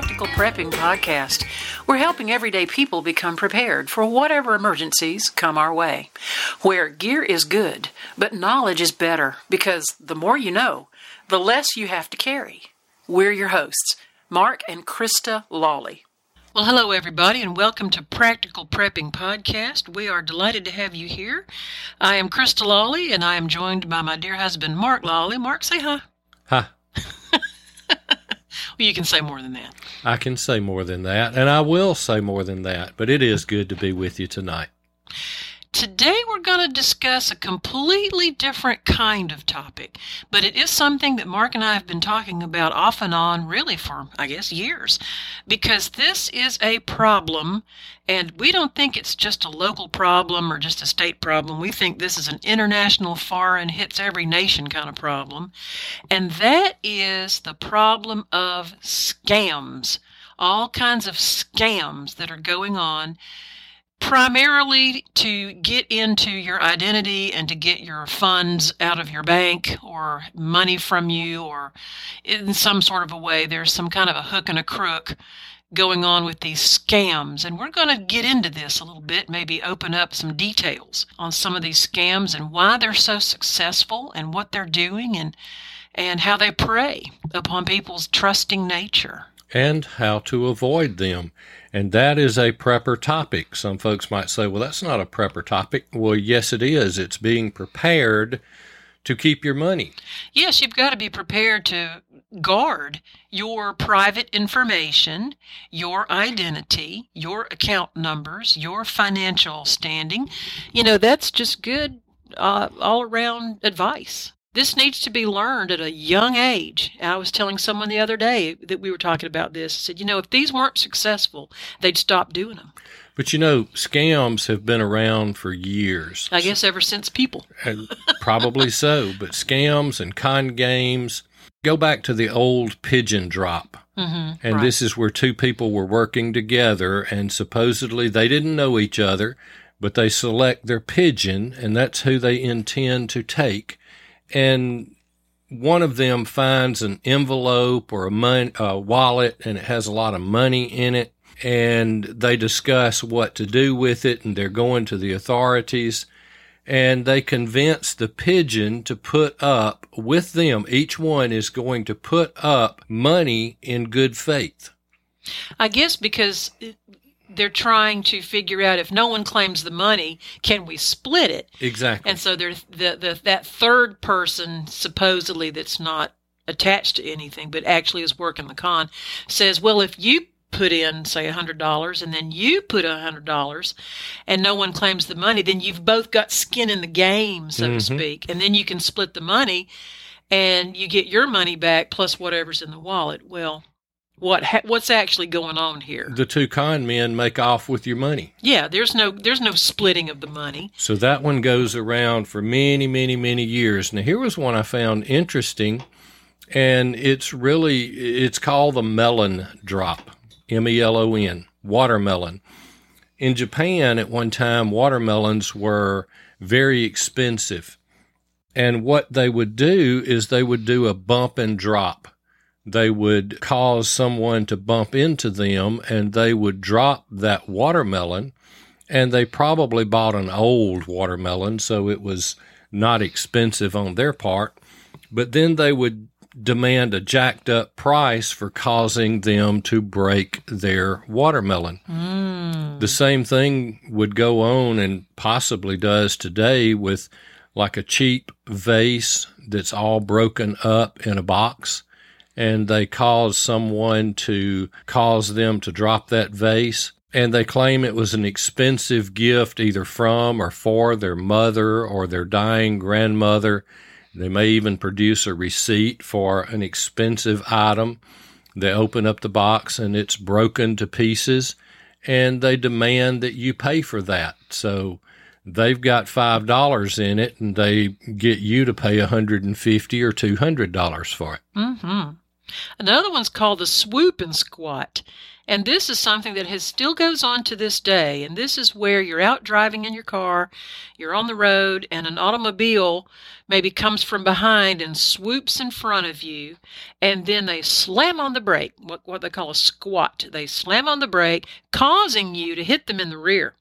Practical Prepping Podcast. We're helping everyday people become prepared for whatever emergencies come our way. Where gear is good, but knowledge is better because the more you know, the less you have to carry. We're your hosts, Mark and Krista Lawley. Well, hello, everybody, and welcome to Practical Prepping Podcast. We are delighted to have you here. I am Krista Lawley, and I am joined by my dear husband, Mark Lawley. Mark, say hi. Hi. Well, you can say more than that. I can say more than that, and I will say more than that, but it is good to be with you tonight. Today, we're going to discuss a completely different kind of topic, but it is something that Mark and I have been talking about off and on really for, I guess, years, because this is a problem, and we don't think it's just a local problem or just a state problem. We think this is an international, foreign, hits every nation kind of problem, and that is the problem of scams. All kinds of scams that are going on primarily to get into your identity and to get your funds out of your bank or money from you or in some sort of a way there's some kind of a hook and a crook going on with these scams and we're going to get into this a little bit maybe open up some details on some of these scams and why they're so successful and what they're doing and and how they prey upon people's trusting nature and how to avoid them. And that is a prepper topic. Some folks might say, well, that's not a prepper topic. Well, yes, it is. It's being prepared to keep your money. Yes, you've got to be prepared to guard your private information, your identity, your account numbers, your financial standing. You know, that's just good uh, all around advice. This needs to be learned at a young age. I was telling someone the other day that we were talking about this. I said, you know, if these weren't successful, they'd stop doing them. But you know, scams have been around for years. I guess ever since people. Probably so. But scams and con games go back to the old pigeon drop. Mm-hmm, and right. this is where two people were working together, and supposedly they didn't know each other, but they select their pigeon, and that's who they intend to take and one of them finds an envelope or a, mon- a wallet and it has a lot of money in it and they discuss what to do with it and they're going to the authorities and they convince the pigeon to put up with them each one is going to put up money in good faith. I guess because they're trying to figure out if no one claims the money, can we split it? Exactly. And so there's the, the that third person supposedly that's not attached to anything but actually is working the con says, well, if you put in say a hundred dollars and then you put a hundred dollars and no one claims the money, then you've both got skin in the game, so Mm-hmm. to speak, and then you can split the money and you get your money back plus whatever's in the wallet. Well, what ha- what's actually going on here? the two con men make off with your money. Yeah, there's no there's no splitting of the money. So that one goes around for many, many, many years. Now here was one I found interesting, and it's really it's called the melon drop, M E L O N, watermelon. In Japan, at one time, watermelons were very expensive, and what they would do is they would do a bump and drop. They would cause someone to bump into them, and they would drop that watermelon and they probably bought an old watermelon, so it was not expensive on their part. But then they would demand a jacked up price for causing them to break their watermelon. Mm. The same thing would go on and possibly does today with like a cheap vase that's all broken up in a box and they cause someone to cause them to drop that vase and they claim it was an expensive gift either from or for their mother or their dying grandmother. They may even produce a receipt for an expensive item. They open up the box and it's broken to pieces and they demand that you pay for that. So they've got five dollars in it and they get you to pay a hundred and fifty or two hundred dollars for it. Mm-hmm. Another one's called the swoop and squat. And this is something that has still goes on to this day. And this is where you're out driving in your car, you're on the road, and an automobile maybe comes from behind and swoops in front of you, and then they slam on the brake, what, what they call a squat. They slam on the brake, causing you to hit them in the rear.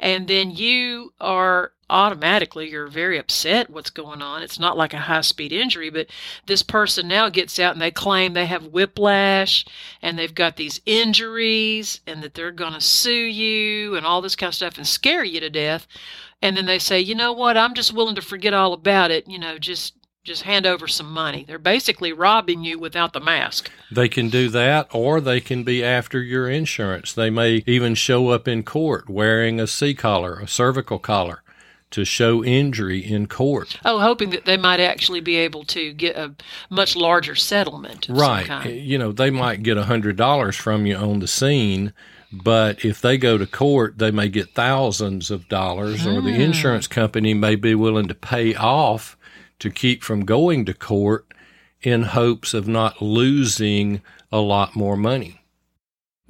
And then you are automatically you're very upset what's going on. It's not like a high speed injury, but this person now gets out and they claim they have whiplash and they've got these injuries and that they're going to sue you and all this kind of stuff and scare you to death. And then they say, you know what, I'm just willing to forget all about it. You know, just just hand over some money. They're basically robbing you without the mask. They can do that, or they can be after your insurance. They may even show up in court wearing a C collar, a cervical collar, to show injury in court. Oh, hoping that they might actually be able to get a much larger settlement. right. You know, they might get a hundred dollars from you on the scene, but if they go to court, they may get thousands of dollars, or the Hmm. insurance company may be willing to pay off to keep from going to court in hopes of not losing a lot more money.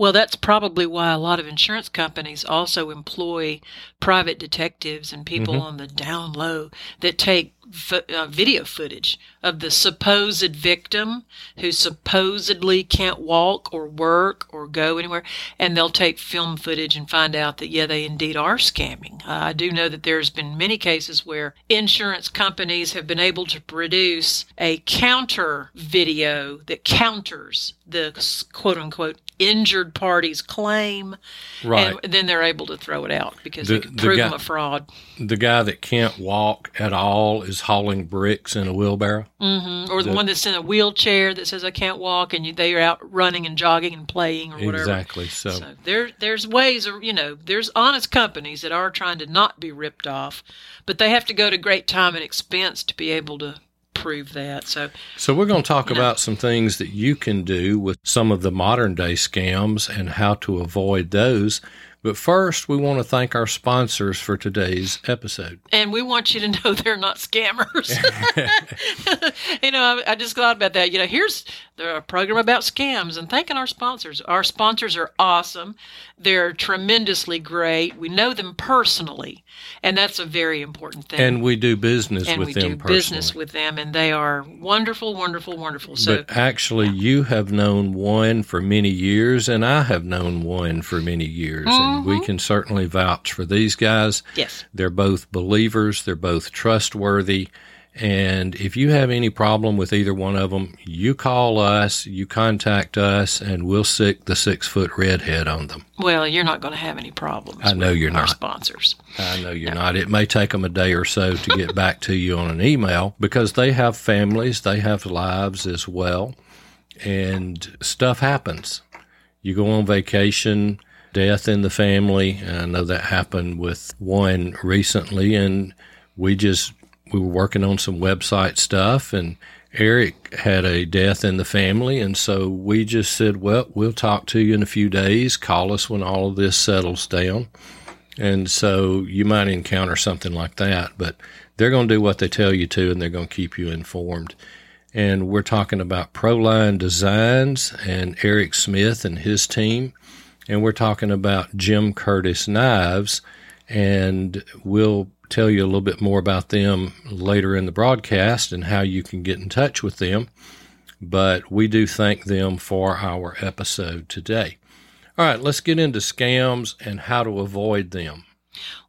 Well, that's probably why a lot of insurance companies also employ private detectives and people Mhm. on the down low that take f- uh, video footage of the supposed victim who supposedly can't walk or work or go anywhere, and they'll take film footage and find out that, yeah, they indeed are scamming. Uh, I do know that there's been many cases where insurance companies have been able to produce a counter video that counters the quote unquote injured party's claim, Right. and then they're able to throw it out because The- they can the prove guy- them a fraud. the guy that can't walk at all is hauling bricks in a wheelbarrow. hmm Or the, The- one that's in a wheelchair that says I can't walk, and you, they are out running and jogging and playing or whatever. Exactly. So, So there, there's ways, of, you know, there's honest companies that are trying to not be ripped off, but they have to go to great time and expense to be able to prove that. So so we're going to talk You know. about some things that you can do with some of the modern day scams and how to avoid those. But first, we want to thank our sponsors for today's episode. And we want you to know they're not scammers. you know, I, I just thought about that. You know, here's the program about scams and thanking our sponsors. Our sponsors are awesome. They're tremendously great. We know them personally, and that's a very important thing. And we do business And with we them do personally. business with them, and they are wonderful, wonderful, wonderful. So but actually, you have known one for many years, and I have known one for many years. And we mm-hmm. can certainly vouch for these guys. yes, They're both believers, they're both trustworthy. And if you have any problem with either one of them, you call us, you contact us, and we'll sic the six foot redhead on them. well, you're not going to have any problems. I know with you're our not. sponsors. I know you're not. It may take them a day or so to get back to you on an email because they have families, they have lives as well, and stuff happens. You go on vacation, death in the family. I know that happened with one recently, and we just we were working on some website stuff, and Eric had a death in the family, and so we just said, "Well, we'll talk to you in a few days. Call us when all of this settles down." And so you might encounter something like that, but they're going to do what they tell you to and they're going to keep you informed. And we're talking about Proline Designs and Eric Smith and his team. And we're talking about Jim Curtis Knives. And we'll tell you a little bit more about them later in the broadcast and how you can get in touch with them. But we do thank them for our episode today. All right, let's get into scams and how to avoid them.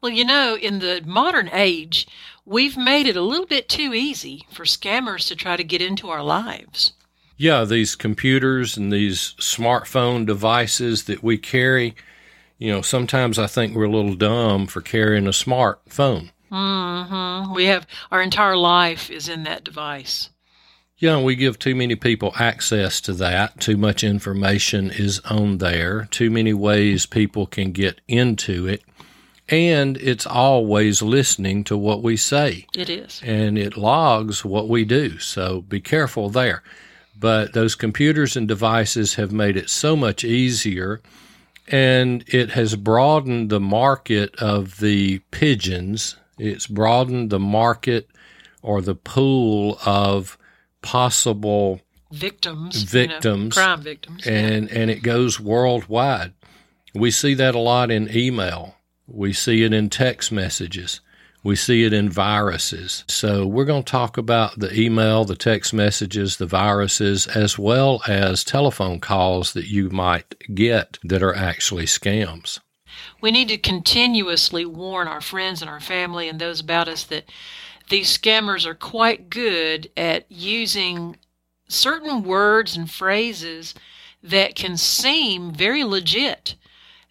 Well, you know, in the modern age, we've made it a little bit too easy for scammers to try to get into our lives. Yeah, these computers and these smartphone devices that we carry, you know, sometimes I think we're a little dumb for carrying a smartphone. Mm-hmm. We have our entire life is in that device. Yeah, we give too many people access to that. Too much information is on there. Too many ways people can get into it. And it's always listening to what we say. It is. and it logs what we do. So be careful there. But those computers and devices have made it so much easier, and it has broadened the market of the pigeons. It's broadened the market or the pool of possible victims, you know, Victims. crime victims. yeah. and and it goes worldwide. We see that a lot in email. We see it in text messages. We see it in viruses. So we're going to talk about the email, the text messages, the viruses, as well as telephone calls that you might get that are actually scams. we need to continuously warn our friends and our family and those about us that these scammers are quite good at using certain words and phrases that can seem very legit.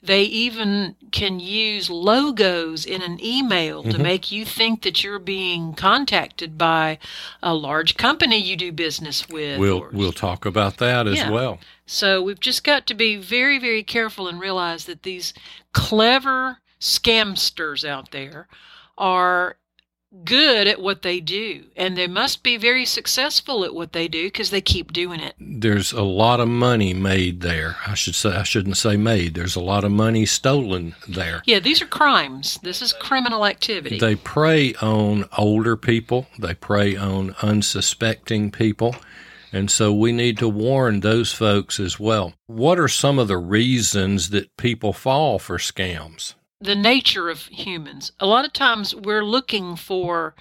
They even can use logos in an email to mm-hmm. make you think that you're being contacted by a large company you do business with. We'll or- we'll talk about that as Yeah. well. so we've just got to be very, very careful and realize that these clever scamsters out there are good at what they do. And they must be very successful at what they do because they keep doing it. There's a lot of money made there. I should say I shouldn't say made. There's a lot of money stolen there. Yeah, these are crimes. This is criminal activity. They prey on older people, they prey on unsuspecting people. And so we need to warn those folks as well. What are some of the reasons that people fall for scams? The nature of humans. A lot of times we're looking for,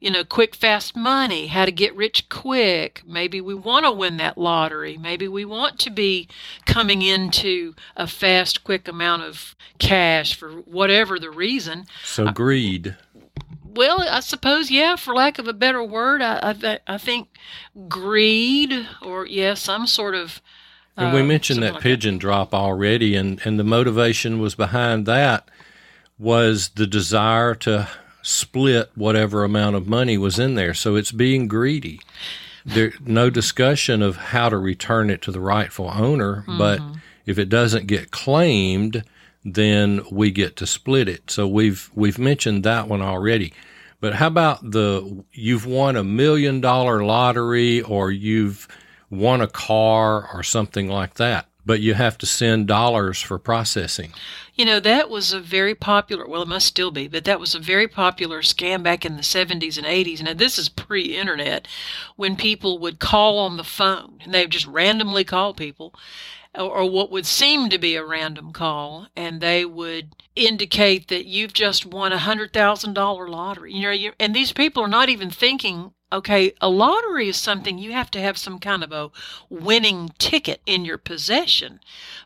you know, quick, fast money, how to get rich quick. Maybe we want to win that lottery. Maybe we want to be coming into a fast, quick amount of cash for whatever the reason. So greed. Well, I suppose, yeah, for lack of a better word, I, I, I think greed or, yeah, some sort of. And we uh, mentioned that like pigeon drop already, and, and the motivation was behind that was the desire to split whatever amount of money was in there. So it's being greedy. There no discussion of how to return it to the rightful owner, but mm-hmm. if it doesn't get claimed, then we get to split it. So we've we've mentioned that one already. But how about the you've won a million dollar lottery or you've won a car or something like that, but you have to send dollars for processing. You know, that was a very popular, well, it must still be, but that was a very popular scam back in the 70s and 80s. Now, this is pre internet when people would call on the phone and they would just randomly call people. Or, what would seem to be a random call, and they would indicate that you've just won a hundred thousand dollar lottery. You know, and these people are not even thinking okay, a lottery is something you have to have some kind of a winning ticket in your possession.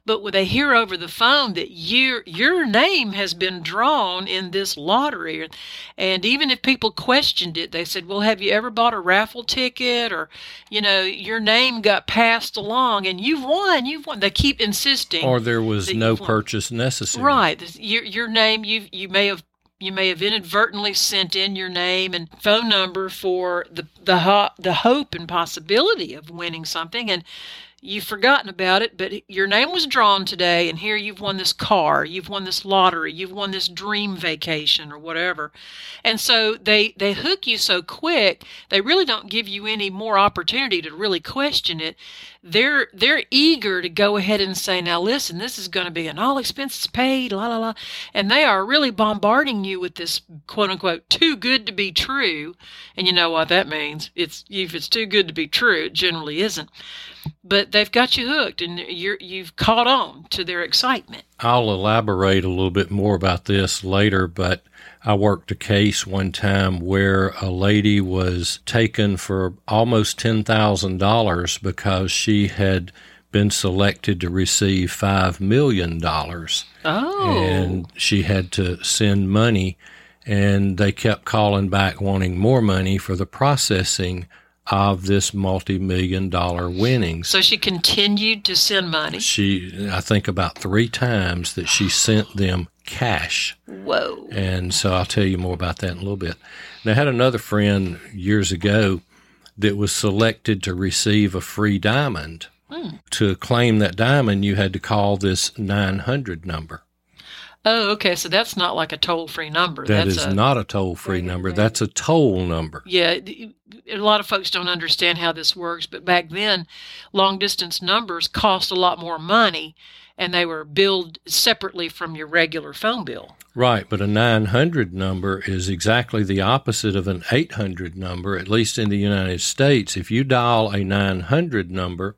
But when they hear over the phone that your your name has been drawn in this lottery, and even if people questioned it, they said, "Well, have you ever bought a raffle ticket, or you know, your name got passed along and you've won, you've won." They keep insisting, Or there was no purchase necessary. Right. Your your name you you may have you may have inadvertently sent in your name and phone number for the the ho- the hope and possibility of winning something. And you've forgotten about it but your name was drawn today and here you've won this car you've won this lottery you've won this dream vacation or whatever. And so they they hook you so quick they really don't give you any more opportunity to really question it. They're they're eager to go ahead and say now listen this is going to be an all expenses paid la la la and they are really bombarding you with this quote unquote too good to be true. And you know what that means? It's if it's too good to be true it generally isn't but they've got you hooked and you're you've caught on to their excitement I'll elaborate a little bit more about this later, but I worked a case one time where a lady was taken for almost $10,000 because she had been selected to receive $5 million. oh And she had to send money, and they kept calling back wanting more money for the processing of this multi million dollar winnings. so she continued to send money She, I think about three times that she sent them cash. whoa And so I'll tell you more about that in a little bit. Now, I had another friend years ago that was selected to receive a free diamond. Hmm. To claim that diamond, you had to call this 900 number. Oh okay so that's not like a toll-free number That that's is a, not a toll free number, that's a toll number. Yeah, a lot of folks don't understand how this works, but back then, long distance numbers cost a lot more money and they were billed separately from your regular phone bill. Right, but a 900 number is exactly the opposite of an 800 number, at least in the United States. If you dial a 900 number,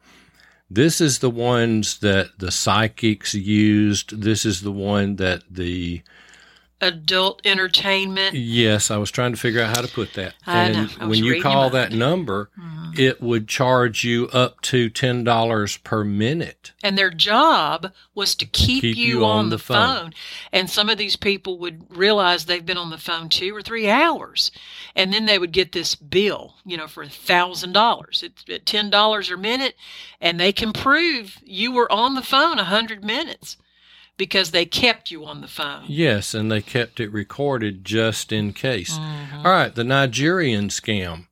this is the ones that the psychics used. This is the one that the Adult entertainment. Yes, I was trying to figure out how to put that. I and know. I when you call that it. number, Mhm. it would charge you up to $10 per minute. And their job was to keep, Keep you, you on, on the the phone. phone. And some of these people would realize they've been on the phone two or three hours. And then they would get this bill, you know, for a thousand dollars. It's at ten dollars a minute, and they can prove you were on the phone a hundred minutes because they kept you on the phone. Yes, and they kept it recorded just in case. Mhm. All right, the Nigerian scam.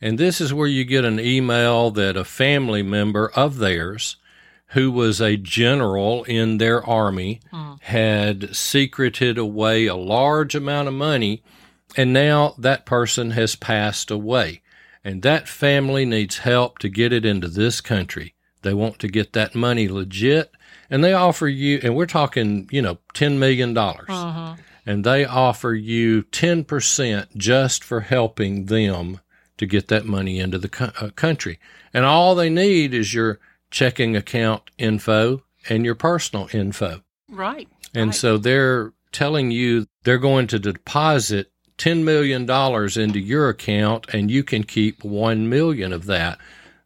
And this is where you get an email that a family member of theirs, who was a general in their army, Hmm. had secreted away a large amount of money, and now that person has passed away. And that family needs help to get it into this country. They want to get that money legit, and they offer you, and we're talking, you know, $10 million Mhm. and they offer you 10% just for helping them to get that money into the co- uh, country. And all they need is your checking account info and your personal info. Right. And Right. so they're telling you they're going to deposit $10 million into your account and you can keep 1 million of that.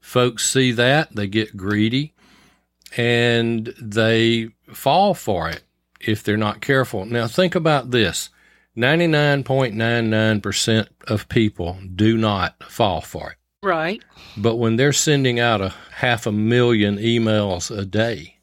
Folks see that, they get greedy and they fall for it if they're not careful. Now think about this. 99.99% of people do not fall for it. Right. But when they're sending out a half a million emails a day,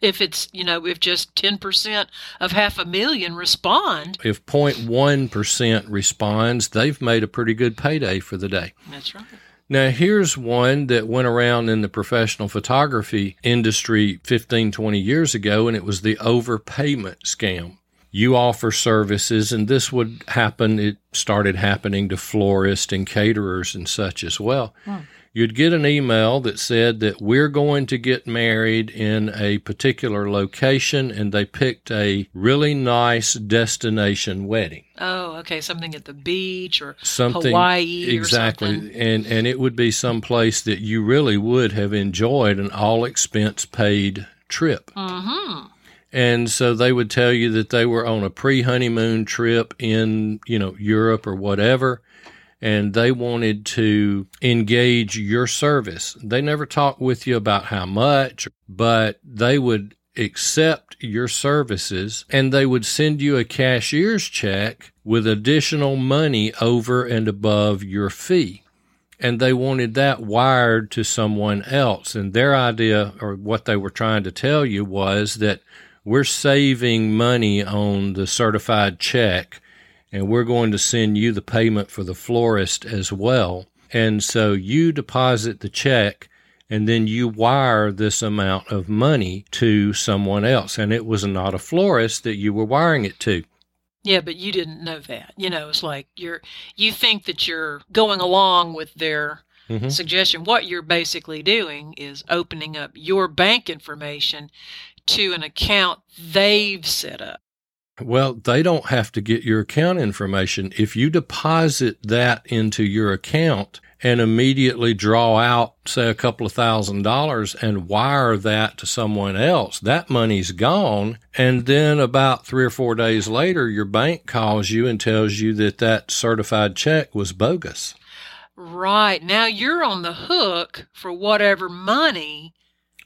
If it's, you know, if just 10% of half a million respond, if 0.1% responds, they've made a pretty good payday for the day. that's right. Now, here's one that went around in the professional photography industry 15, 20 years ago, and it was the overpayment scam. You offer services, and this would happen. It started happening to florists and caterers and such as well. Hmm. You'd get an email that said that we're going to get married in a particular location, and they picked a really nice destination wedding. Oh, okay. Something at the beach or Something Hawaii exactly, or something. and and it would be some place that you really would have enjoyed an all expense paid trip. Mm-hmm. And so they would tell you that they were on a pre honeymoon trip in, you know, Europe or whatever, and they wanted to engage your service. They never talked with you about how much, but they would accept your services and they would send you a cashier's check with additional money over and above your fee and they wanted that wired to someone else. And their idea, or what they were trying to tell you, was that we're saving money on the certified check, and we're going to send you the payment for the florist as well. And so you deposit the check, and then you wire this amount of money to someone else. And it was not a florist that you were wiring it to. Yeah, but you didn't know that. You know, it's like you're you think that you're going along with their Mhm. suggestion. What you're basically doing is opening up your bank information to an account they've set up. Well, they don't have to get your account information. If you deposit that into your account and immediately draw out, say, a couple of thousand dollars and wire that to someone else, that money's gone. And then about three or four days later, your bank calls you and tells you that that certified check was bogus. Right. Now you're on the hook for whatever money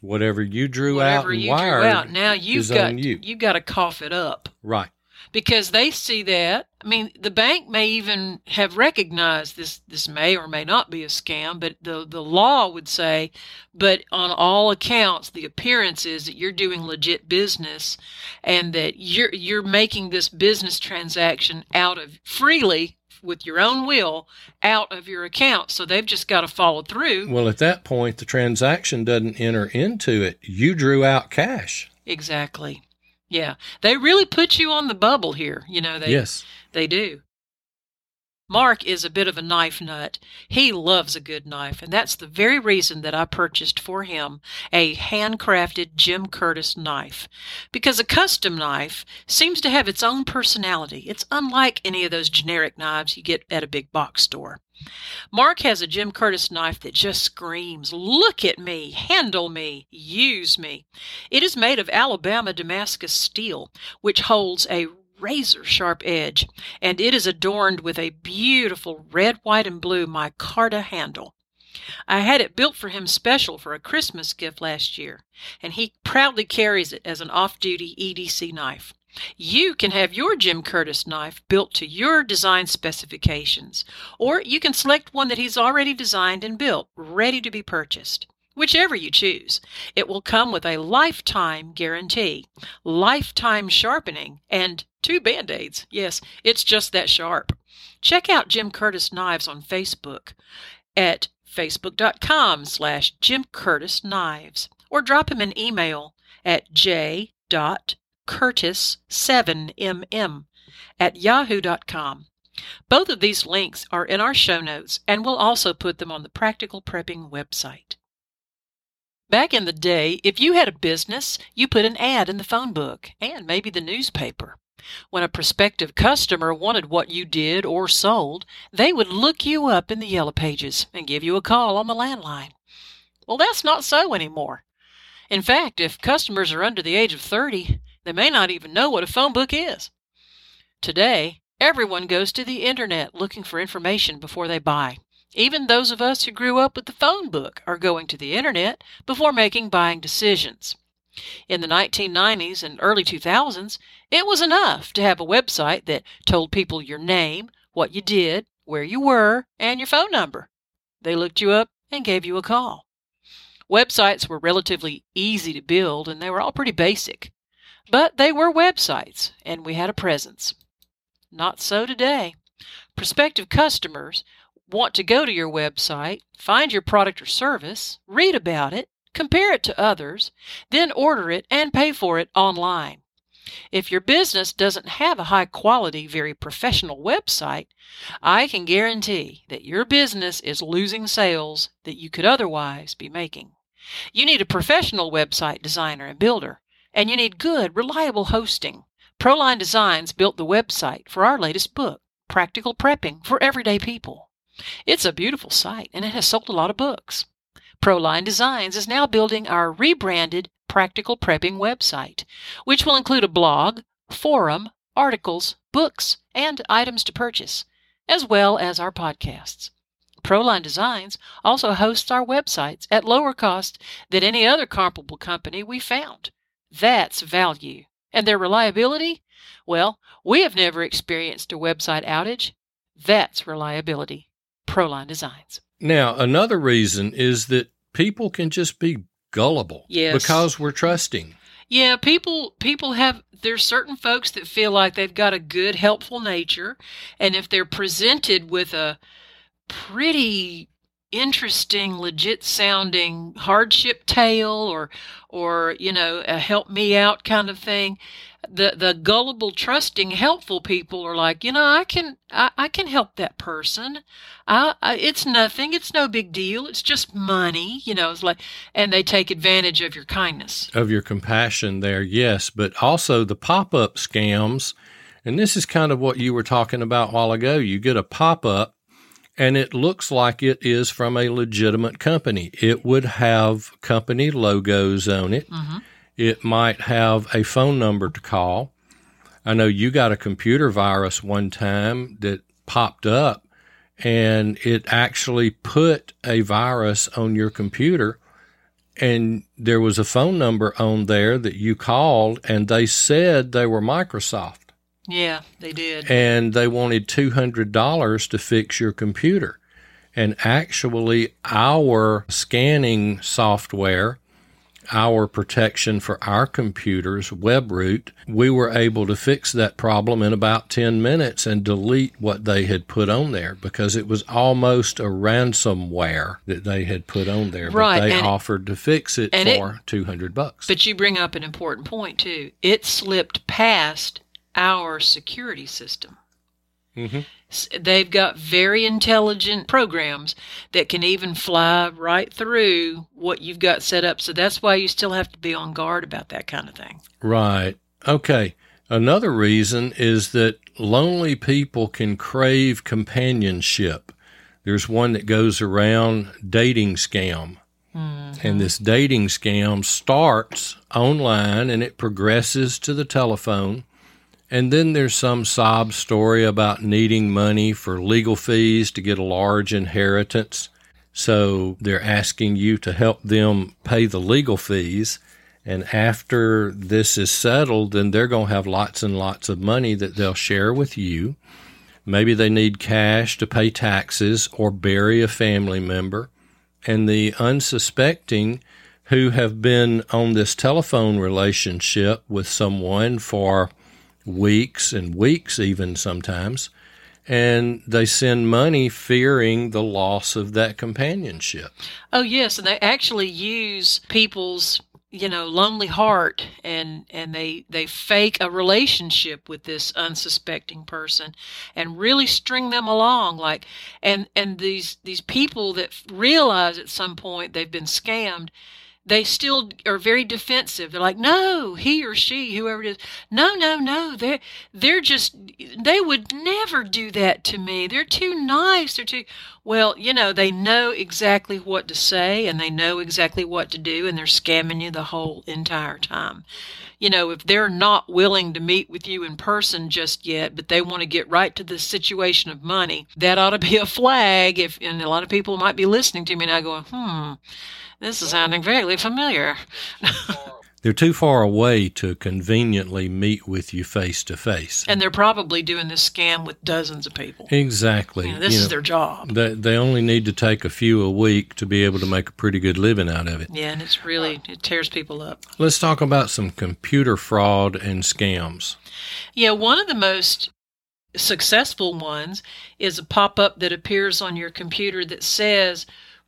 Whatever you drew out whatever and you drew out. Now you've got you. you've got to cough it up. Right. because they see that. I mean, the bank may even have recognized this. This may or may not be a scam, but the the law would say, but on all accounts, the appearance is that you're doing legit business, and that you're you're making this business transaction out of freely with your own will out of your account. So they've just got to follow through. Well, at that point, the transaction doesn't enter into it. You drew out cash. Exactly. Yeah, they really put you on the bubble here. You know, they yes. They do. Mark is a bit of a knife nut. He loves a good knife, and that's the very reason that I purchased for him a handcrafted Jim Curtis knife. Because a custom knife seems to have its own personality. It's unlike any of those generic knives you get at a big box store. Mark has a Jim Curtis knife that just screams, Look at me, handle me, use me. It is made of Alabama Damascus steel, which holds a razor sharp edge, and it is adorned with a beautiful red, white, and blue micarta handle. I had it built for him special for a Christmas gift last year, and he proudly carries it as an off duty EDC knife. You can have your Jim Curtis knife built to your design specifications, or you can select one that he's already designed and built, ready to be purchased. Whichever you choose, it will come with a lifetime guarantee, lifetime sharpening, and two band aids. Yes, it's just that sharp. Check out Jim Curtis Knives on Facebook at facebook.com slash Jim Curtis Knives or drop him an email at j.curtis7mm at yahoo.com. Both of these links are in our show notes, and we'll also put them on the Practical Prepping website. Back in the day, if you had a business, you put an ad in the phone book and maybe the newspaper. When a prospective customer wanted what you did or sold, they would look you up in the yellow pages and give you a call on the landline. Well, that's not so anymore. In fact, if customers are under the age of 30, they may not even know what a phone book is. Today, everyone goes to the internet looking for information before they buy. Even those of us who grew up with the phone book are going to the internet before making buying decisions. In the 1990s and early 2000s, it was enough to have a website that told people your name, what you did, where you were, and your phone number. They looked you up and gave you a call. Websites were relatively easy to build and they were all pretty basic. But they were websites and we had a presence. Not so today. Prospective customers want to go to your website, find your product or service, read about it, compare it to others, then order it and pay for it online. If your business doesn't have a high quality, very professional website, I can guarantee that your business is losing sales that you could otherwise be making. You need a professional website designer and builder, and you need good, reliable hosting. Proline Designs built the website for our latest book, Practical Prepping for Everyday People. It's a beautiful site and it has sold a lot of books. Proline Designs is now building our rebranded Practical Prepping website, which will include a blog, forum, articles, books, and items to purchase, as well as our podcasts. Proline Designs also hosts our websites at lower cost than any other comparable company we found. That's value. And their reliability? Well, we have never experienced a website outage. That's reliability. Proline Designs. Now, another reason is that people can just be gullible Yes. because we're trusting. Yeah, people people have there's certain folks that feel like they've got a good helpful nature and if they're presented with a pretty interesting legit sounding hardship tale or or you know a help me out kind of thing the the gullible trusting helpful people are like you know i can i, I can help that person I, I it's nothing it's no big deal it's just money you know it's like and they take advantage of your kindness of your compassion there, yes, but also the pop up scams. And this is kind of what you were talking about a while ago. You get a pop up and it looks like it is from a legitimate company. It would have company logos on it. mm-hmm. It might have a phone number to call. I know you got a computer virus one time that popped up and it actually put a virus on your computer and there was a phone number on there that you called and they said they were Microsoft yeah they did and they wanted $200 to fix your computer. And actually, our scanning software, our protection for our computers, WebRoot, we were able to fix that problem in about 10 minutes and delete what they had put on there because it was almost a ransomware that they had put on there. Right, But they and- offered to fix it and it- for 200 bucks. But you bring up an important point too. It slipped past our security system. Mhm. They've got very intelligent programs that can even fly right through what you've got set up. So that's why you still have to be on guard about that kind of thing. Right. Okay. Another reason is that lonely people can crave companionship. There's one that goes around dating scam. Mm-hmm. And this dating scam starts online and it progresses to the telephone. And then there's some sob story about needing money for legal fees to get a large inheritance. So they're asking you to help them pay the legal fees. And after this is settled, then they're going to have lots and lots of money that they'll share with you. Maybe they need cash to pay taxes or bury a family member. And the unsuspecting who have been on this telephone relationship with someone for weeks and weeks, even sometimes, and they send money fearing the loss of that companionship. Oh yes, and they actually use people's you know lonely heart and and they they fake a relationship with this unsuspecting person and really string them along like and and these these people that realize at some point they've been scammed they still are very defensive. They're like, no, he or she, whoever it is, no, no, no. They're they're just they would never do that to me. They're too nice. They're too well, you know, they know exactly what to say and they know exactly what to do, and they're scamming you the whole entire time. You know, if they're not willing to meet with you in person just yet, but they want to get right to the situation of money, that ought to be a flag. If and a lot of people might be listening to me now going, hmm, this is sounding vaguely familiar. They're too far away to conveniently meet with you face to face. and they're probably doing this scam with dozens of people. Exactly. You know, this You is know, their job. they, they only need to take a few a week to be able to make a pretty good living out of it. Yeah, and it's really it tears people up. Let's talk about some computer fraud and scams. Yeah, one of the most successful ones is a pop up that appears on your computer that says,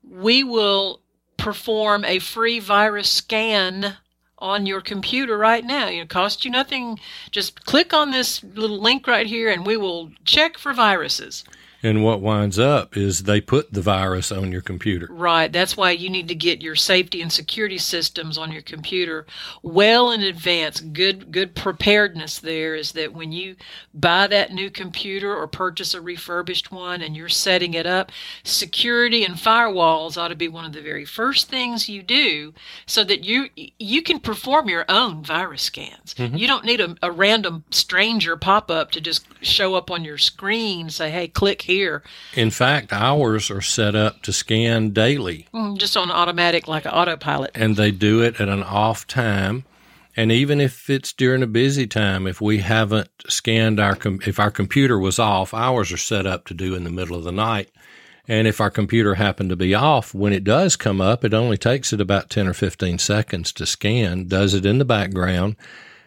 We will perform a free virus scan on your computer right now. It costs you nothing. Just click on this little link right here and we will check for viruses. And what winds up is they put the virus on your computer. Right. That's why you need to get your safety and security systems on your computer well in advance. Good good preparedness there is that when you buy that new computer or purchase a refurbished one and you're setting it up, security and firewalls ought to be one of the very first things you do so that you you can perform your own virus scans. Mm-hmm. You don't need a, a random stranger pop up to just show up on your screen and say, "Hey, click here." In fact, ours are set up to scan daily, Mm, Just on automatic like an autopilot. and they do it at an off time. And even if it's during a busy time, if we haven't scanned our com- if our computer was off, ours are set up to do in the middle of the night. And if our computer happened to be off, when it does come up, it only takes it about 10 or 15 seconds to scan, does it in the background,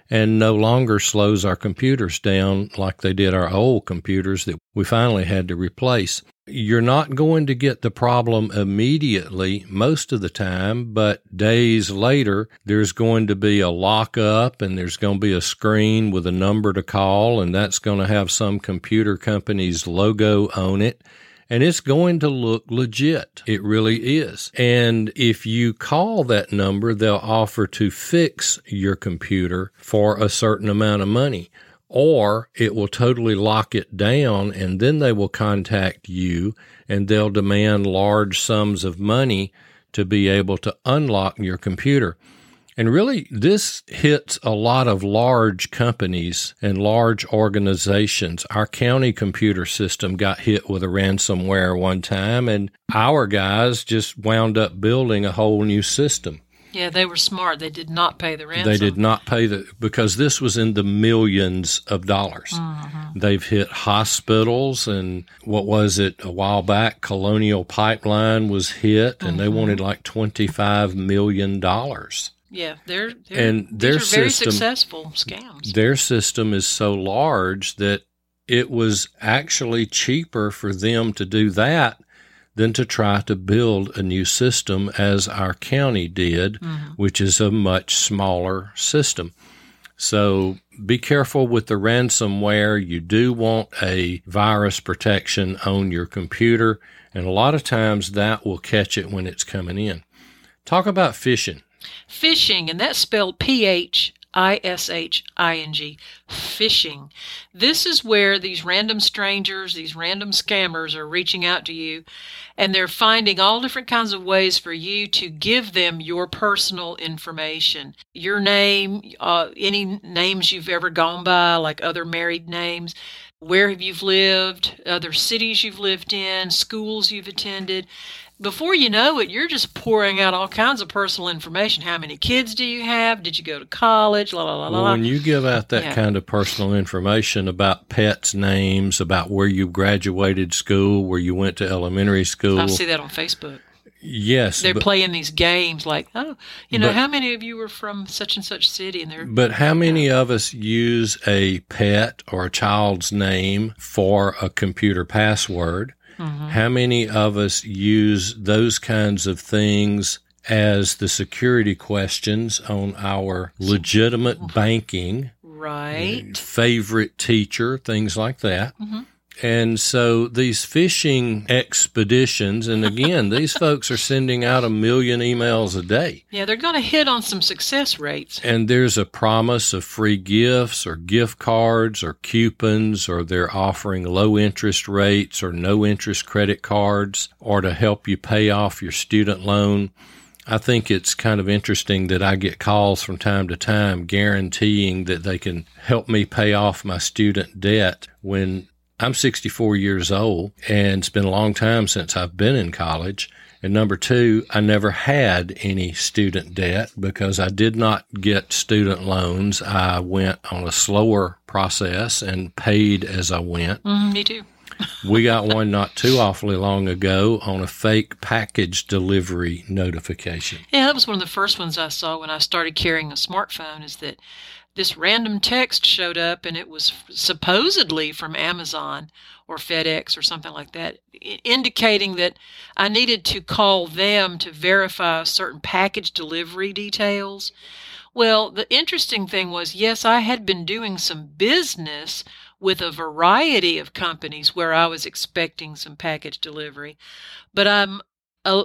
and no longer slows our computers down like they did our old computers that we finally had to replace. You're not going to get the problem immediately most of the time, but days later, there's going to be a lockup and there's going to be a screen with a number to call, and that's going to have some computer company's logo on it and it's going to look legit. It really is. And if you call that number, they'll offer to fix your computer for a certain amount of money. Or it will totally lock it down and then they will contact you and they'll demand large sums of money to be able to unlock your computer. And really, this hits a lot of large companies and large organizations. Our county computer system got hit with a ransomware one time, and our guys just wound up building a whole new system. Yeah, they were smart. They did not pay the ransom. They did not pay the, because this was in the millions of dollars. Mm-hmm. They've hit hospitals, and what was it a while back? Colonial Pipeline was hit, and Mm-hmm. they wanted like $25 million. Yeah, they're, they're And their system- successful scams. their system is so large that it was actually cheaper for them to do that than to try to build a new system as our county did, mm-hmm. which is a much smaller system. So be careful with the ransomware. You do want a virus protection on your computer, and a lot of times that will catch it when it's coming in. Talk about phishing. Phishing, and that's spelled P H I S H I N G, phishing. This is where these random strangers, these random scammers are reaching out to you and they're finding all different kinds of ways for you to give them your personal information. Your name, uh, any names you've ever gone by, like other married names, where have you lived, other cities you've lived in, schools you've attended before you know it, you're just pouring out all kinds of personal information. How many kids do you have? Did you go to college? La la la well, la. When you give out that yeah. kind of personal information about pets' names, about where you graduated school, where you went to elementary school, I see that on Facebook. Yes, they're but, playing these games like, oh, you know, but, how many of you were from such and such city? And they're but how many of us use a pet or a child's name for a computer password? Mm-hmm. How many of us use those kinds of things as the security questions on our legitimate banking? Right. Favorite teacher, things like that. Mm-hmm. And so these fishing expeditions, and again, these folks are sending out a million emails a day. Yeah, they're going to hit on some success rates. And there's a promise of free gifts or gift cards or coupons, or they're offering low interest rates or no interest credit cards, or to help you pay off your student loan. I think it's kind of interesting that I get calls from time to time guaranteeing that they can help me pay off my student debt when I'm 64 years old and it's been a long time since I've been in college. And number two, I never had any student debt because I did not get student loans. I went on a slower process and paid as I went. Mm, me too. we got one not too awfully long ago on a fake package delivery notification. Yeah, that was one of the first ones I saw when I started carrying a smartphone is that this random text showed up and it was supposedly from Amazon or FedEx or something like that, indicating that I needed to call them to verify certain package delivery details. Well, the interesting thing was yes, I had been doing some business with a variety of companies where I was expecting some package delivery, but I'm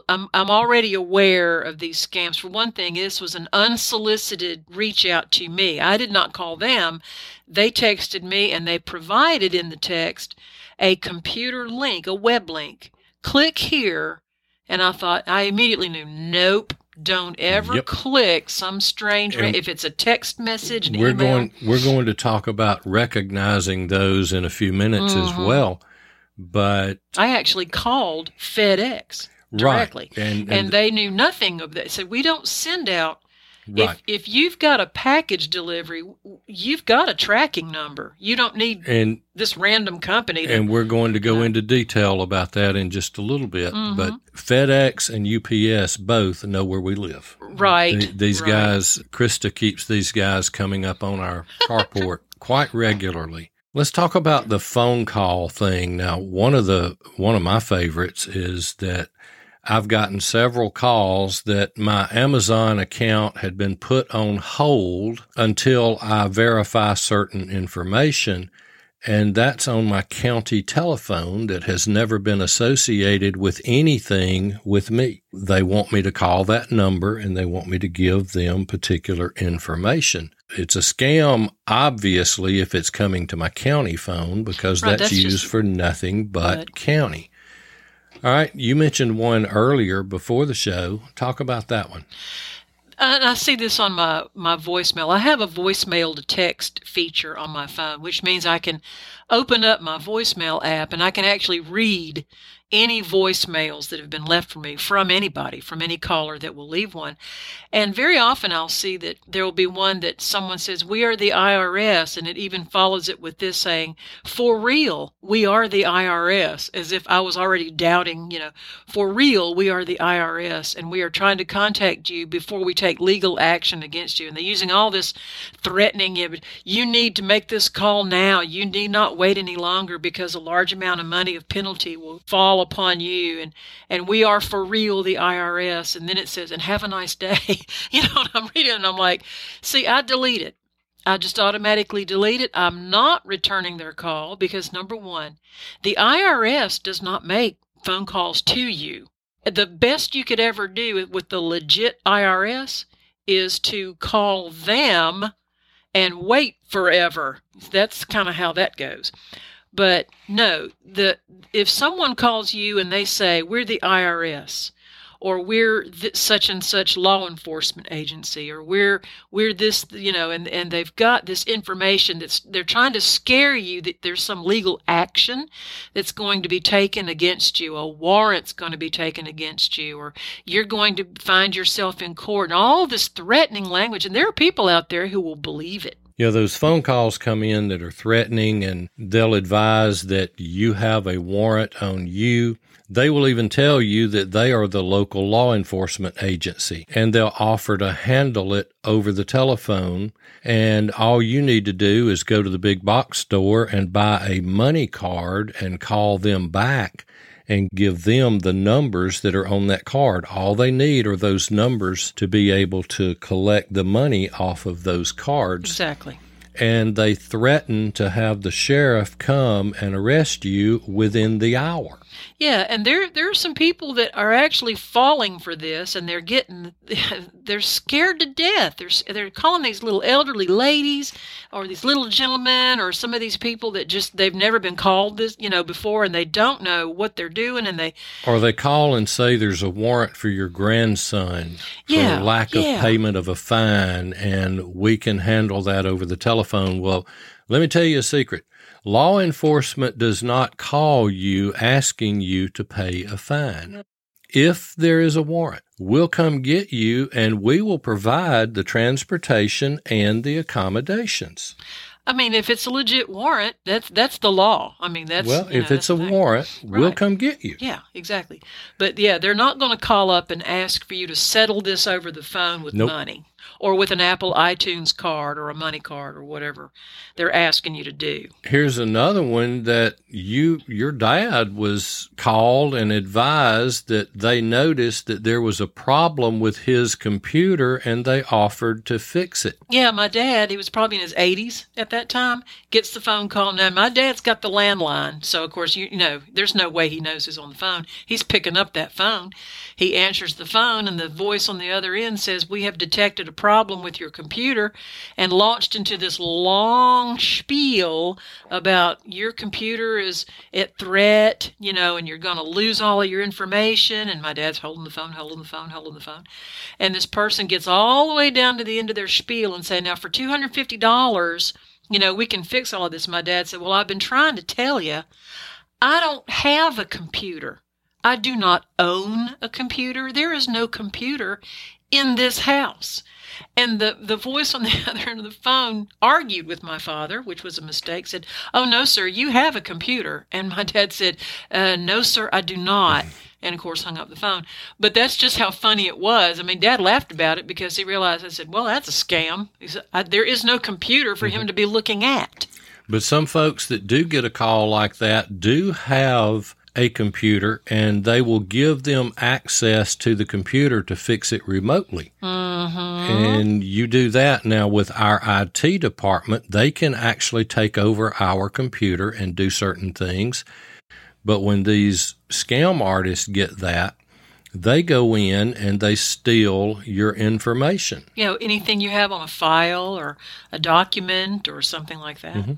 I'm, I'm already aware of these scams. For one thing, this was an unsolicited reach out to me. I did not call them. They texted me and they provided in the text a computer link, a web link. Click here. And I thought, I immediately knew, nope, don't ever yep. click some strange if it's a text message we're email. going we're going to talk about recognizing those in a few minutes mm-hmm. as well but i actually called fedex directly. Right. And, and, and, they knew nothing of that. So we don't send out. Right. If, if you've got a package delivery, you've got a tracking number. You don't need and, this random company. To, and we're going to go into detail about that in just a little bit. Mm-hmm. But FedEx and UPS both know where we live. Right. The, these right. guys, Krista keeps these guys coming up on our carport quite regularly. Let's talk about the phone call thing. Now, one of the one of my favorites is that I've gotten several calls that my Amazon account had been put on hold until I verify certain information. And that's on my county telephone that has never been associated with anything with me. They want me to call that number and they want me to give them particular information. It's a scam, obviously, if it's coming to my county phone because right, that's, that's, used for nothing but good. county. All right. You mentioned one earlier before the show. Talk about that one. And I see this on my, my voicemail. I have a voicemail to text feature on my phone, which means I can open up my voicemail app and I can actually read any voicemails that have been left for me from anybody, from any caller that will leave one. And very often I'll see that there will be one that someone says, We are the IRS, and it even follows it with this saying, For real, we are the IRS, as if I was already doubting, you know, for real, we are the IRS, and we are trying to contact you before we take legal action against you. And they're using all this threatening, you need to make this call now. You need not wait any longer because a large amount of money of penalty will fall upon you and and we are for real the IRS and then it says and have a nice day you know what I'm reading and I'm like see I delete it I just automatically delete it. I'm not returning their call because number one, the IRS does not make phone calls to you. The best you could ever do with the legit IRS is to call them and wait forever. That's kind of how that goes. But no, the if someone calls you and they say we're the IRS, or we're th- such and such law enforcement agency or we're we're this you know and and they've got this information that's they're trying to scare you that there's some legal action that's going to be taken against you a warrant's going to be taken against you or you're going to find yourself in court and all this threatening language. And there are people out there who will believe it you know, those phone calls come in that are threatening and they'll advise that you have a warrant on you they will even tell you that they are the local law enforcement agency and they'll offer to handle it over the telephone. And all you need to do is go to the big box store and buy a money card and call them back and give them the numbers that are on that card. All they need are those numbers to be able to collect the money off of those cards. Exactly. And they threaten to have the sheriff come and arrest you within the hour. Yeah, and there there are some people that are actually falling for this, and they're getting they're scared to death. They're they're calling these little elderly ladies, or these little gentlemen, or some of these people that just they've never been called this you know before, and they don't know what they're doing, and they or they call and say there's a warrant for your grandson for yeah, lack yeah. of payment of a fine, and we can handle that over the telephone. Well, let me tell you a secret Law enforcement does not call you asking you to pay a fine. If there is a warrant, we'll come get you and we will provide the transportation and the accommodations. I mean, if it's a legit warrant, that's that's the law. I mean, that's well, if know, it's a warrant, right. we'll come get you. Yeah, exactly. But yeah, they're not going to call up and ask for you to settle this over the phone with nope. money or with an Apple iTunes card or a money card or whatever they're asking you to do. Here's another one that you your dad was called and advised that they noticed that there was a problem with his computer and they offered to fix it. Yeah, my dad, he was probably in his 80s at that time, gets the phone call. Now, my dad's got the landline, so of course, you, you know, there's no way he knows who's on the phone. He's picking up that phone. He answers the phone and the voice on the other end says, "We have detected a problem with your computer and launched into this long spiel about your computer is at threat, you know, and you're going to lose all of your information. And my dad's holding the phone, holding the phone, holding the phone. And this person gets all the way down to the end of their spiel and say, now for $250, you know, we can fix all of this. My dad said, well, I've been trying to tell you, I don't have a computer. I do not own a computer. There is no computer in this house. And the, the voice on the other end of the phone argued with my father, which was a mistake, said, Oh, no, sir, you have a computer. And my dad said, uh, No, sir, I do not. And of course, hung up the phone. But that's just how funny it was. I mean, dad laughed about it because he realized I said, Well, that's a scam. He said, There is no computer for mm-hmm. him to be looking at. But some folks that do get a call like that do have a computer and they will give them access to the computer to fix it remotely. Mm-hmm. And you do that now with our IT department, they can actually take over our computer and do certain things. But when these scam artists get that, they go in and they steal your information. You know, anything you have on a file or a document or something like that. Mm-hmm.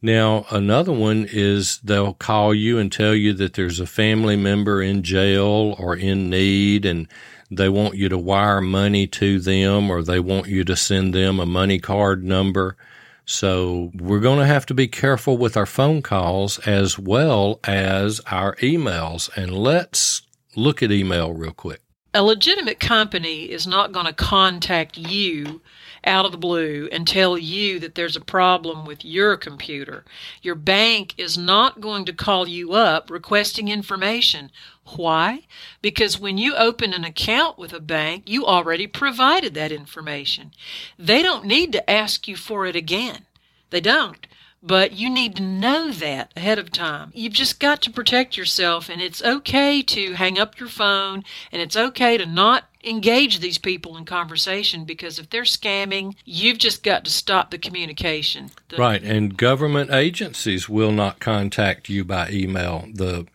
Now, another one is they'll call you and tell you that there's a family member in jail or in need and they want you to wire money to them or they want you to send them a money card number. So we're going to have to be careful with our phone calls as well as our emails. And let's look at email real quick. A legitimate company is not going to contact you out of the blue and tell you that there's a problem with your computer. Your bank is not going to call you up requesting information. Why? Because when you open an account with a bank, you already provided that information. They don't need to ask you for it again. They don't. But you need to know that ahead of time. You've just got to protect yourself, and it's okay to hang up your phone, and it's okay to not engage these people in conversation because if they're scamming, you've just got to stop the communication. The- Right. And government agencies will not contact you by email. The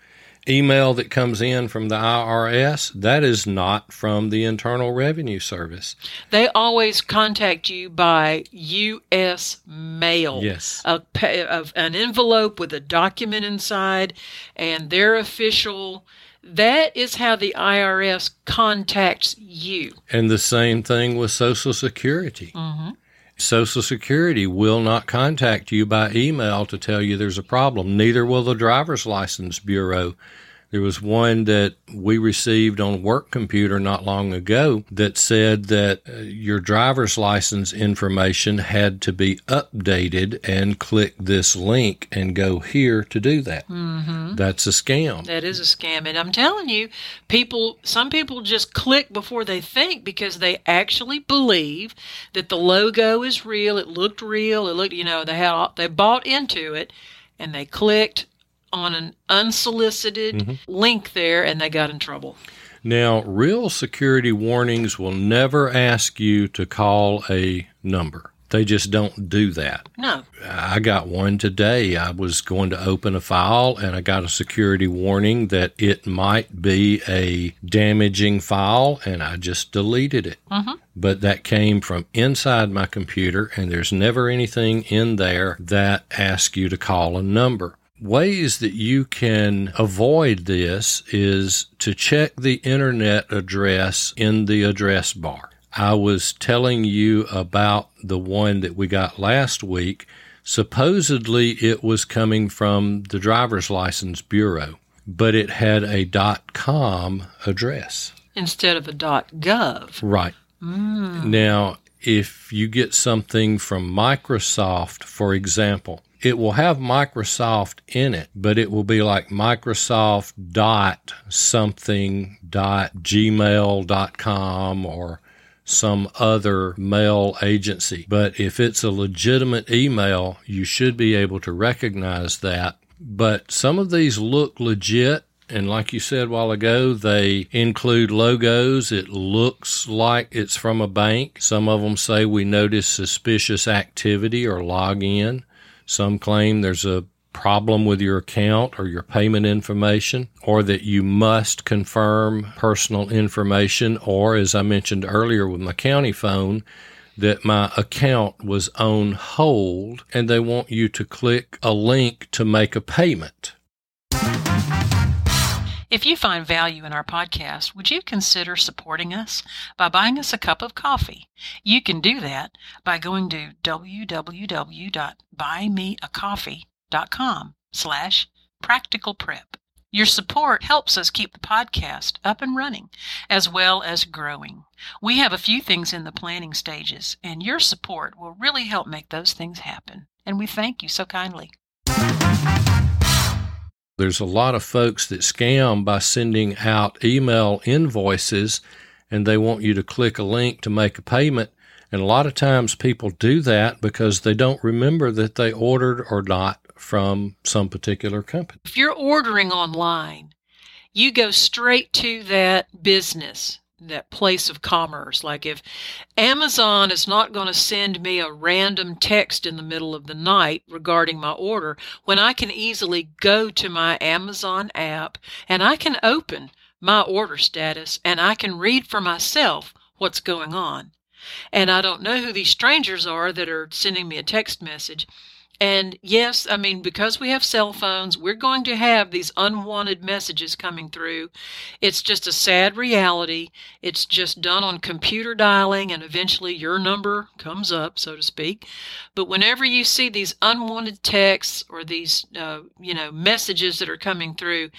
email that comes in from the IRS, that is not from the Internal Revenue Service. They always contact you by U.S. mail. Yes. A, of an envelope with a document inside and their official. That is how the IRS contacts you. And the same thing with Social Security. Mm-hmm. Social Security will not contact you by email to tell you there's a problem. Neither will the Driver's License Bureau. There was one that we received on work computer not long ago that said that uh, your driver's license information had to be updated and click this link and go here to do that. Mm-hmm. That's a scam. That is a scam. And I'm telling you, people, some people just click before they think because they actually believe that the logo is real. It looked real. It looked, you know, they had, they bought into it and they clicked on an unsolicited mm-hmm. link there and they got in trouble. Now, real security warnings will never ask you to call a number. They just don't do that. No. I got one today. I was going to open a file and I got a security warning that it might be a damaging file and I just deleted it. Mm-hmm. But that came from inside my computer and there's never anything in there that asks you to call a number. Ways that you can avoid this is to check the internet address in the address bar. I was telling you about the one that we got last week. Supposedly it was coming from the Driver's License Bureau, but it had a .com address. Instead of a .gov. Right. Mm. Now, if you get something from Microsoft, for example, it will have Microsoft in it, but it will be like Microsoft dot something dot gmail dot com or some other mail agency. But if it's a legitimate email, you should be able to recognize that. But some of these look legit. And like you said a while ago, they include logos. It looks like it's from a bank. Some of them say we notice suspicious activity or log in. Some claim there's a problem with your account or your payment information, or that you must confirm personal information, or as I mentioned earlier with my county phone, that my account was on hold and they want you to click a link to make a payment. If you find value in our podcast, would you consider supporting us by buying us a cup of coffee? You can do that by going to www.buymeacoffee.com slash practical prep. Your support helps us keep the podcast up and running, as well as growing. We have a few things in the planning stages, and your support will really help make those things happen. And we thank you so kindly. There's a lot of folks that scam by sending out email invoices and they want you to click a link to make a payment. And a lot of times people do that because they don't remember that they ordered or not from some particular company. If you're ordering online, you go straight to that business, that place of commerce. Like if Amazon is not going to send me a random text in the middle of the night regarding my order, when I can easily go to my Amazon app and I can open my order status and I can read for myself what's going on. And I don't know who these strangers are that are sending me a text message. And yes, I mean, because we have cell phones, we're going to have these unwanted messages coming through. It's just a sad reality. It's just done on computer dialing, and eventually your number comes up, so to speak. But whenever you see these unwanted texts or these, uh, you know, messages that are coming through,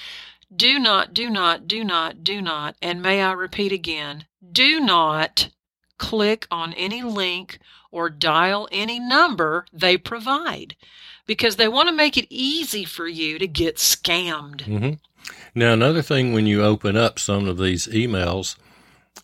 do not, do not, do not, do not, and may I repeat again, do not click on any link or dial any number they provide because they want to make it easy for you to get scammed. Mm-hmm. Now, another thing when you open up some of these emails,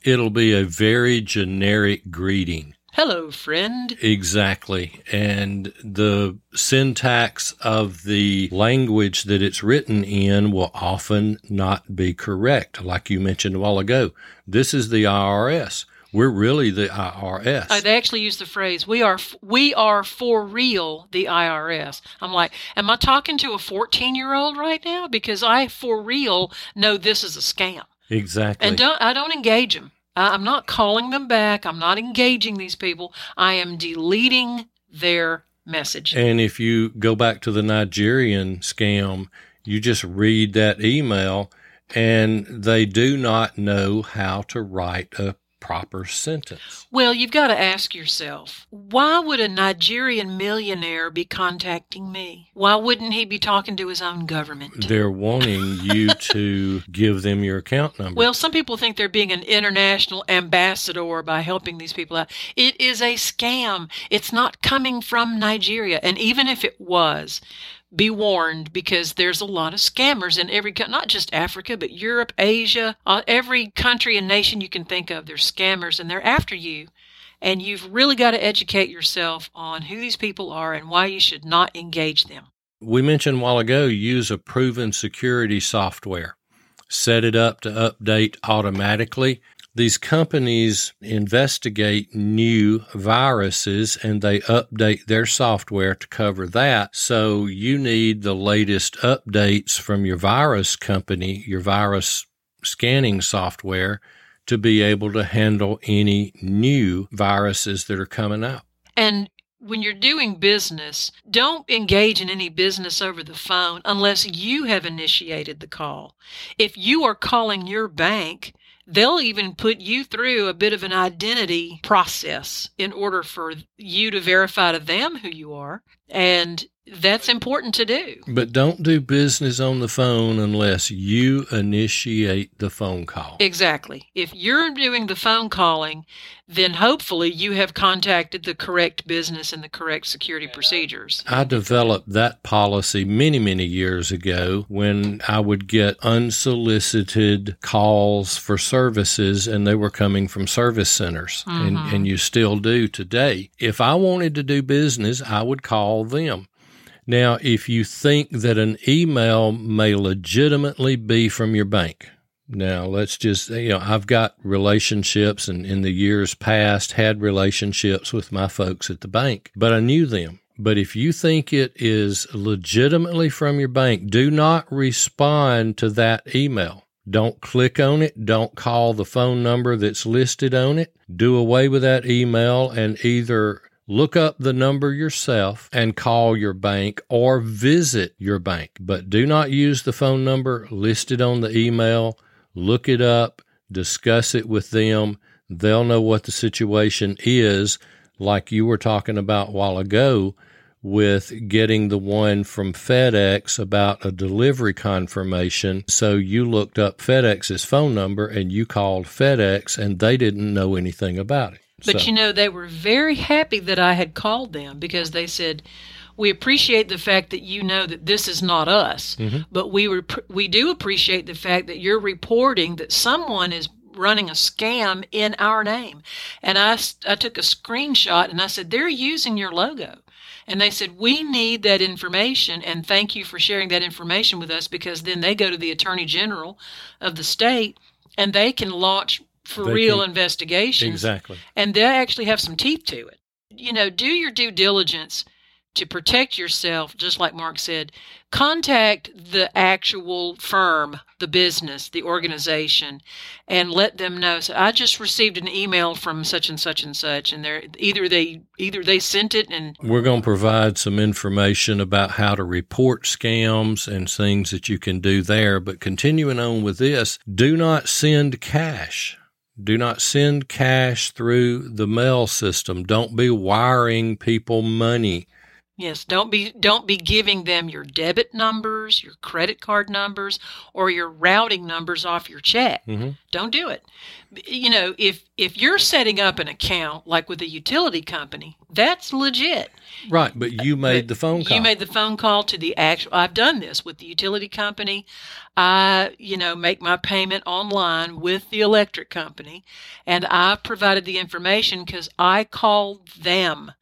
it'll be a very generic greeting. Hello, friend. Exactly. And the syntax of the language that it's written in will often not be correct. Like you mentioned a while ago, this is the IRS. We're really the IRS. Uh, they actually use the phrase "we are we are for real the IRS." I'm like, am I talking to a 14 year old right now? Because I for real know this is a scam. Exactly. And don't I don't engage them. I'm not calling them back. I'm not engaging these people. I am deleting their message. And if you go back to the Nigerian scam, you just read that email and they do not know how to write a proper sentence. Well, you've got to ask yourself why would a Nigerian millionaire be contacting me? Why wouldn't he be talking to his own government? They're wanting you to give them your account number. Well, some people think they're being an international ambassador by helping these people out. It is a scam. It's not coming from Nigeria. And even if it was, be warned because there's a lot of scammers in every country, not just Africa but Europe, Asia, uh, every country and nation you can think of. There's scammers and they're after you. And you've really got to educate yourself on who these people are and why you should not engage them. We mentioned a while ago use a proven security software. Set it up to update automatically these companies investigate new viruses and they update their software to cover that. So you need the latest updates from your virus company, your virus scanning software to be able to handle any new viruses that are coming out. And when you're doing business, don't engage in any business over the phone unless you have initiated the call. If you are calling your bank, they'll even put you through a bit of an identity process in order for you to verify to them who you are. And that's important to do. But don't do business on the phone unless you initiate the phone call. Exactly. If you're doing the phone calling, then hopefully you have contacted the correct business and the correct security procedures. I developed that policy many, many years ago when I would get unsolicited calls for services and they were coming from service centers. Mm-hmm. And, and you still do today. If I wanted to do business, I would call them. Now, if you think that an email may legitimately be from your bank, now let's just, you know, I've got relationships and in the years past had relationships with my folks at the bank, but I knew them. But if you think it is legitimately from your bank, do not respond to that email. Don't click on it. Don't call the phone number that's listed on it. Do away with that email and either Look up the number yourself and call your bank or visit your bank, but do not use the phone number listed on the email. Look it up, discuss it with them. They'll know what the situation is, like you were talking about a while ago with getting the one from FedEx about a delivery confirmation. So you looked up FedEx's phone number and you called FedEx and they didn't know anything about it. But so. you know, they were very happy that I had called them because they said, "We appreciate the fact that you know that this is not us, mm-hmm. but we rep- we do appreciate the fact that you're reporting that someone is." running a scam in our name and I, I took a screenshot and i said they're using your logo and they said, We need that information and thank you for sharing that information with us because then they go to the Attorney General of the state and they can launch for they real can, investigations. Exactly. And they actually have some teeth to it. You know, do your due diligence to protect yourself, just like Mark said, contact the actual firm, the business, the organization, and let them know. So I just received an email from such and such and such, and they're either they either they sent it and we're going to provide some information about how to report scams and things that you can do there. But continuing on with this, do not send cash. Do not send cash through the mail system. Don't be wiring people money. Yes, don't be don't be giving them your debit numbers, your credit card numbers, or your routing numbers off your check. Mm-hmm. Don't do it. You know, if if you're setting up an account like with a utility company, that's legit. Right, but you made But the phone call. You made the phone call to the actual. I've done this with the utility company. I, you know, make my payment online with the electric company, and I provided the information because I called them,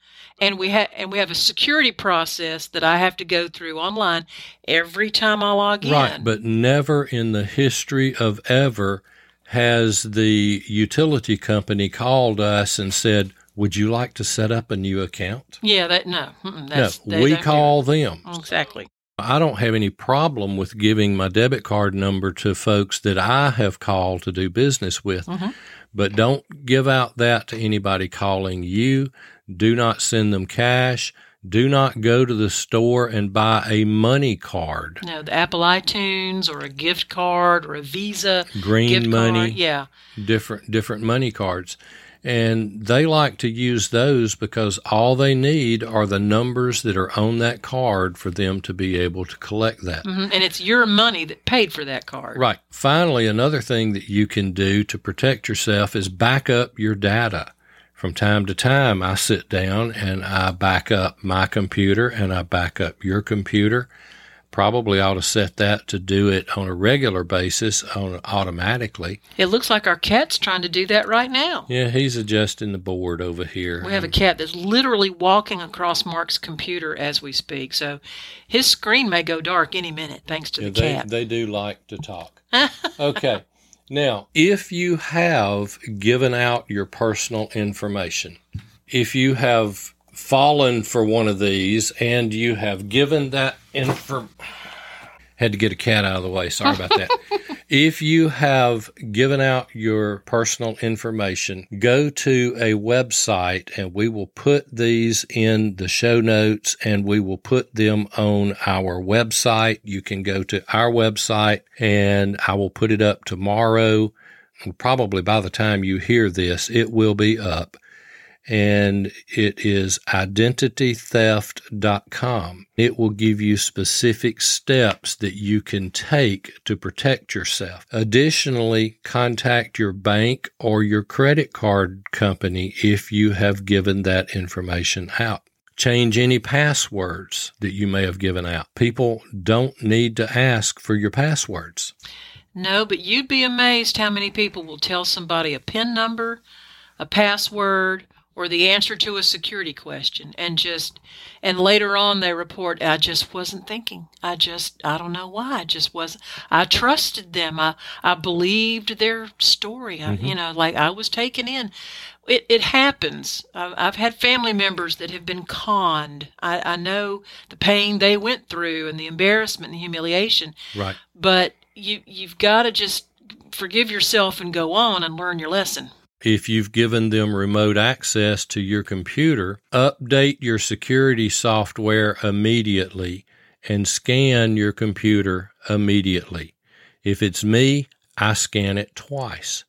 and we have and we have a security process that I have to go through online every time I log in. Right, but never in the history of ever has the utility company called us and said, "Would you like to set up a new account?" yeah, that no, no, we call them. exactly. I don't have any problem with giving my debit card number to folks that I have called to do business with, Mhm. But don't give out that to anybody calling you. Do not send them cash. Do not go to the store and buy a money card, No, the Apple iTunes or a gift card or a Visa green gift money. card. Yeah. different different money cards and they like to use those because all they need are the numbers that are on that card for them to be able to collect that. Hmm And it's your money that paid for that card. right. Finally another thing that you can do to protect yourself is back up your data. From time to time i sit down and i back up my computer and i back up your computer probably ought to set that to do it on a regular basis on automatically It looks like our cat's trying to do that right now. Yeah, he's adjusting the board over here. We have a cat that's literally walking across Mark's computer as we speak. So his screen may go dark any minute thanks to Yeah, the they, cat. they do like to talk. okay. Now, if you have given out your personal information, if you have fallen for one of these and you have given that info had to get a cat out of the way. Sorry about that. if you have given out your personal information, go to a website and we will put these in the show notes and we will put them on our website. You can go to our website and I will put it up tomorrow. Probably by the time you hear this, it will be up and it is identitytheft.com. It will give you specific steps that you can take to protect yourself. Additionally, contact your bank or your credit card company if you have given that information out. Change any passwords that you may have given out. People don't need to ask for your passwords. No, but you'd be amazed how many people will tell somebody a PIN number, a password, or the answer to a security question and just and later on they report I just wasn't thinking. I just I don't know why. I just wasn't I trusted them. I I believed their story. I, mm-hmm. you know, like I was taken in. It, it happens. I've, I've had family members that have been conned. I, I know the pain they went through and the embarrassment and the humiliation Right. but you you've got to just forgive yourself and go on and learn your lesson. If you've given them remote access to your computer, update your security software immediately and scan your computer immediately. If it's me, I scan it twice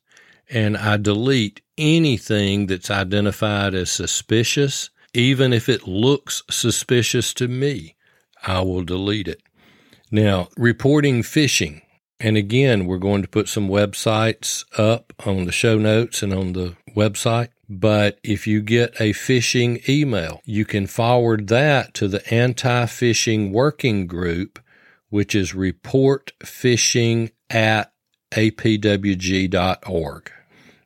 and I delete anything that's identified as suspicious, even if it looks suspicious to me, I will delete it. Now, reporting phishing. And again, we're going to put some websites up on the show notes and on the website. But if you get a phishing email, you can forward that to the anti phishing working group, which is report phishing at apwg.org.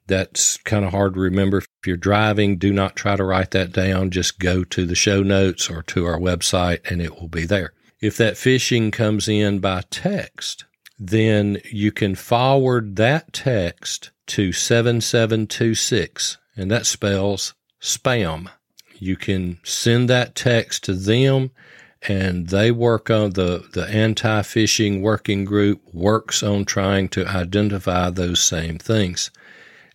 That's kind of hard to remember. If you're driving, do not try to write that down. Just go to the show notes or to our website and it will be there. If that phishing comes in by text, then you can forward that text to 7726, and that spells spam. You can send that text to them, and they work on the, the anti phishing working group, works on trying to identify those same things.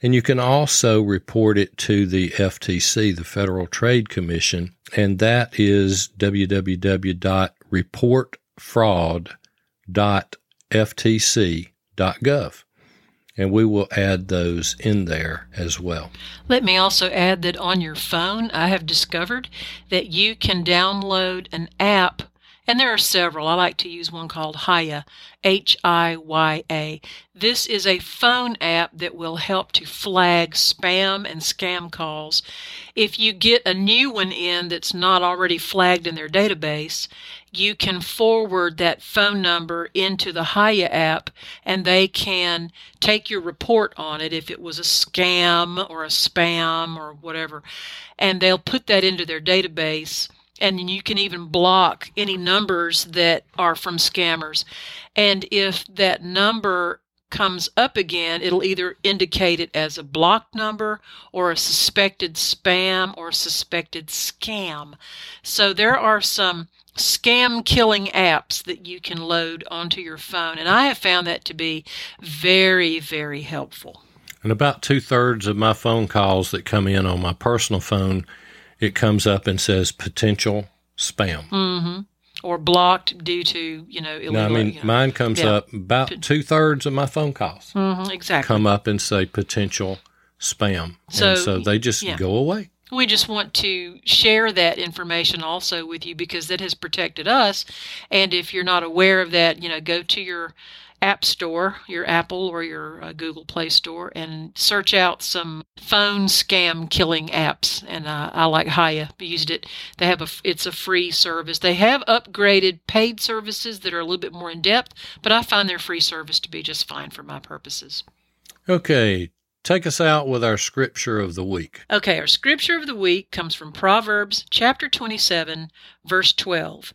And you can also report it to the FTC, the Federal Trade Commission, and that is www.reportfraud.ftc.gov. and we will add those in there as well. Let me also add that on your phone, I have discovered that you can download an app, and there are several. I like to use one called Hiya, H I Y A. This is a phone app that will help to flag spam and scam calls. If you get a new one in that's not already flagged in their database, you can forward that phone number into the Hiya app and they can take your report on it if it was a scam or a spam or whatever. And they'll put that into their database and you can even block any numbers that are from scammers. And if that number comes up again, it'll either indicate it as a blocked number or a suspected spam or suspected scam. So there are some scam killing apps that you can load onto your phone. And I have found that to be very, very helpful. And about two thirds of my phone calls that come in on my personal phone, it comes up and says potential spam. Mm-hmm. Or blocked due to, you know, illegal. No, I mean, you know. mine comes Yeah. up about two thirds of my phone calls Mhm, exactly. come up and say potential spam. So, and so they just yeah. go away. We just want to share that information also with you because that has protected us. And if you're not aware of that, you know, go to your app store, your Apple or your uh, Google Play Store, and search out some phone scam killing apps. And uh, I like Hiya used it. They have a it's a free service. They have upgraded paid services that are a little bit more in depth, but I find their free service to be just fine for my purposes. Okay, take us out with our scripture of the week. Okay, our scripture of the week comes from Proverbs chapter 27, verse 12.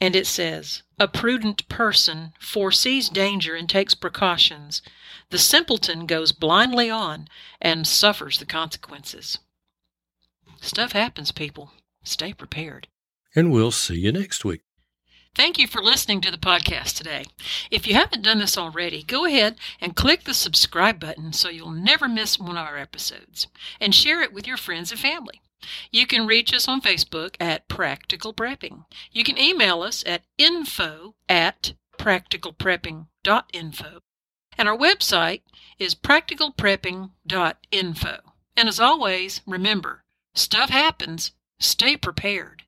And it says, A prudent person foresees danger and takes precautions. The simpleton goes blindly on and suffers the consequences. Stuff happens, people. Stay prepared. And we'll see you next week. Thank you for listening to the podcast today. If you haven't done this already, go ahead and click the subscribe button so you'll never miss one of our episodes and share it with your friends and family. You can reach us on Facebook at Practical Prepping. You can email us at info at practicalprepping.info. And our website is practicalprepping.info. And as always, remember, stuff happens. Stay prepared.